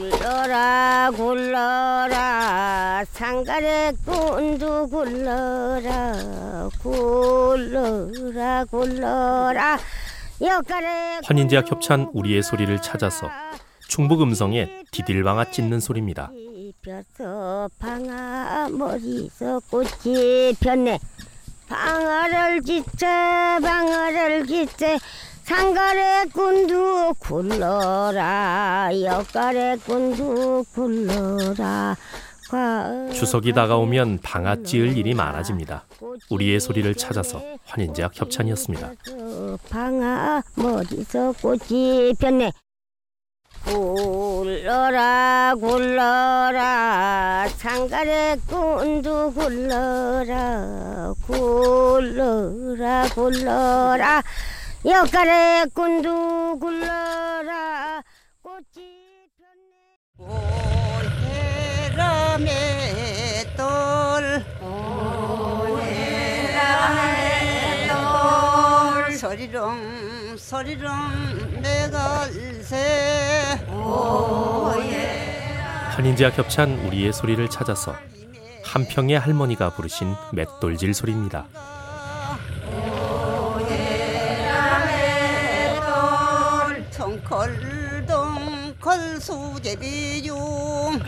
굴러라 굴러라. 상가래 꾼도 굴러라 굴러라 굴러라. 역가래 환인제약 협찬 우리의 소리를 찾아서 충북 음성의 디딜방아 찢는 소리입니다. 펴서 방아 머리서 꽃이 폈네. 방아를 짓자 방아를 짓자 상가래 꾼도 굴러라 역가래 꾼도 굴러라. 과- 추석이 다가오면 방아 찌을 일이 많아집니다. 우리의 소리를 찾아서 환인제약 협찬이었습니다. 방아 머리서 꽃이 폈네? 굴러라 굴러라. 상가래 꾼도 굴러라. 굴러라 굴러라 역가래 꾼도 굴러라. 꽃이 폈네 해람의 돌. 소리롱 소리롱 내가 일세 환인제약 협찬 우리의 소리를 찾아서 한평의 할머니가 부르신 맷돌질 소리입니다. 청콜동콜 수제비중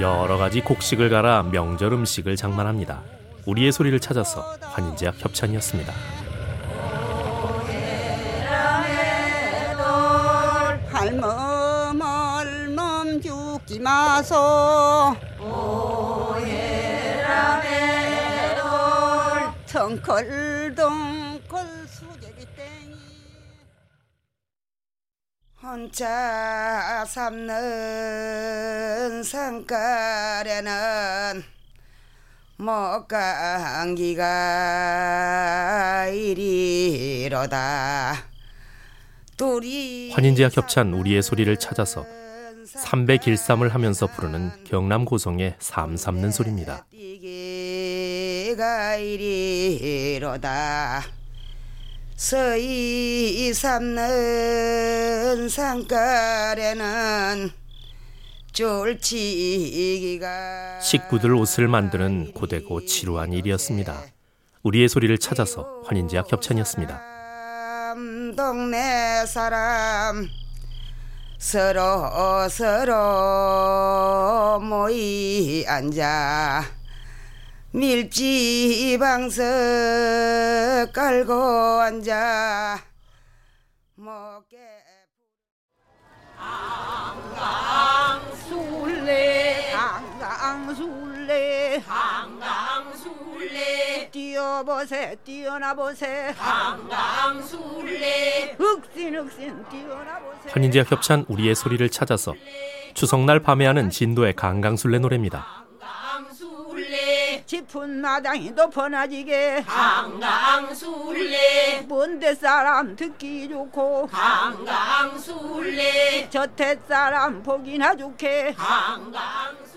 여러 가지 곡식을 갈아 명절 음식을 장만합니다. 우리의 소리를 찾아서 환인제약 협찬이었습니다. 할멈을 멈 죽지 마소 청콜동콜 수제비 땡이 혼자 삼는 산가에는 먹강기가 이리로다 둘이 환인제약 협찬 우리의 소리를 찾아서 삼배 길쌈을 하면서 부르는 경남 고성의 삶 삼는 소리입니다. 서이 삼는 산가에는 쫄치기가 식구들 옷을 만드는 고되고 지루한 일이었습니다. 우리의 소리를 찾아서 환인제약 협찬이었습니다. 동네 사람 서로 서로 모이 앉아 밀지방석 깔고 앉아. 먹게 술래. 한강술래. 한강술래. 뛰어보세 뛰어나보세. 한강술래. 흑신 흑신 뛰어나보세. 환인제약 협찬 우리의 소리를 찾아서 추석날 밤에 하는 진도의 강강술래 노래입니다. 짚은 마당이 높아나지게. 한강술래. 먼데 사람 듣기 좋고. 한강술래. 저태 사람 보기나 좋게.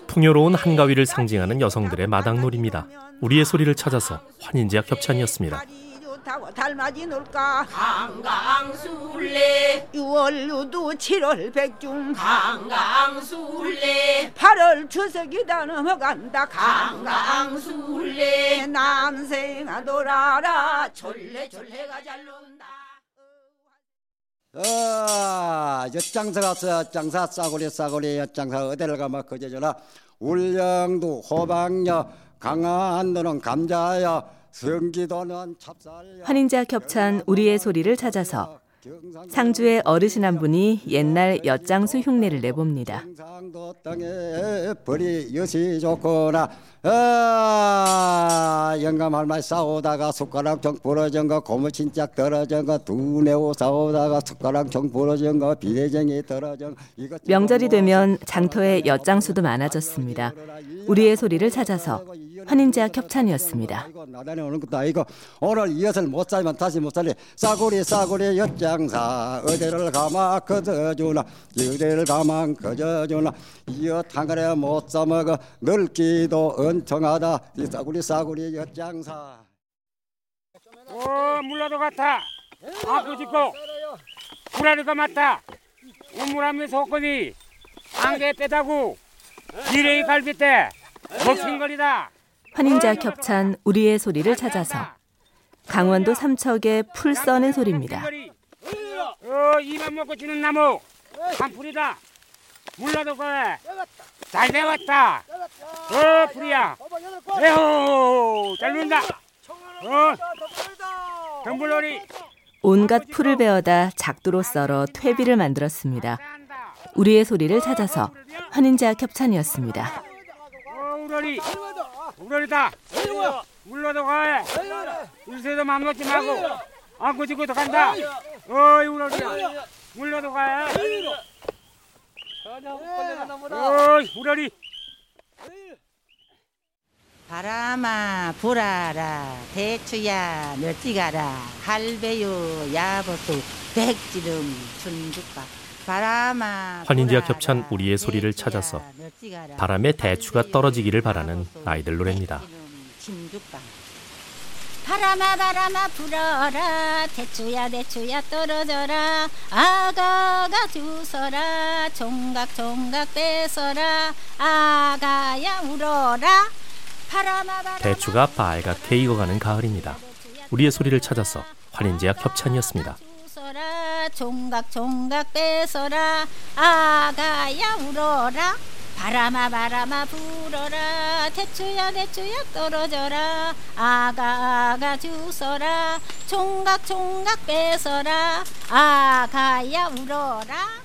풍요로운 한가위를 상징하는 여성들의 마당놀이입니다. 우리의 소리를 찾아서 환인제약 협찬이었습니다. 좋다고 달맞이 놀까? 한강술래. 6월 유두 7월 백중. 한강술래. 8월 추석이 다 넘어간다. 한강술래. 남생아 놀아라. 졸래 졸래가 잘 논다 어, 엿장사 갔어 엿장사 싸구려 싸구려 엿장사 어디를 가면 그저저나 울릉도 호박여 강한도는 감자여 성기도는 찹쌀여. 환인제약 협찬 우리의 소리를 찾아서 상주의 어르신 한 분이 옛날 엿장수 흉내를 내봅니다. 벌이 아 영감 할머니 싸우다가 숟가락 정 부러진 거 고무 친짝 떨어진 거 두뇌오 싸우다가 숟가락 정 부러진 거 비대정이 떨어진 명절이 되면 장터에 엿장수도 많아졌습니다. 우리의 소리를 찾아서 환인제약 협찬이었습니다. 아이고, 나단에 오는 것도 아니고 오늘 이 엿을 못 살면 다시 못 살리 싸구리 싸구리 엿장사. 어디를 가마 거저주나. 어디를 가만 거저주나. 이엿 한 그래 못 싸먹어. 늙기도 은청하다. 이 싸구리 싸구리 엿장사. 오 물러도 같아. 아그 짓고 불안이가 맞다. 우물하면 속거니 안개 빼다고. 기레이 갈비 때 먹힌 거리다 환인제와 겹찬 우리의 소리를 찾아서 강원도 삼척의 풀 써는 소리입니다. 어 이만 먹고 주는 나무. 한풀이다. 물러도 거잘 배웠다. 어 풀이야. 에호 잘 논다. 어 덤불놀이. 온갖 풀을 베어다 작두로 썰어 퇴비를 만들었습니다. 우리의 소리를 찾아서 환인제와 겹찬이었습니다. 어 우러리 우러리다. 물러도 가 요새도 맘 놓지 말고 안고 지고 도 간다. 어이 우러리야. 물러도 가 어이 우러리. 바람아 불어라 대추야 멸치가라 할배요 야버수 백지름 바람아 불어라, 겹찬 우리의 소리를 찾아서 바람에 대추가 떨어지기를 바라는 아이들 노래입니다. 바람아 바람아 불어라. 대추야 대추야 떨어져라. 아가가 주서라. 총각 총각 뺏어라. 아가야 울어라. 바람아 바람아. 대추가 빨갛게 익어가는 가을입니다. 우리의 소리를 찾아서 환인제와 겹찬이었습니다. 총각 총각 뺏어라. 아가야 울어라. 바람아 바람아 불어라. 대추야 대추야 떨어져라. 아가 아가 주서라. 총각 총각 뺏어라. 아가야 울어라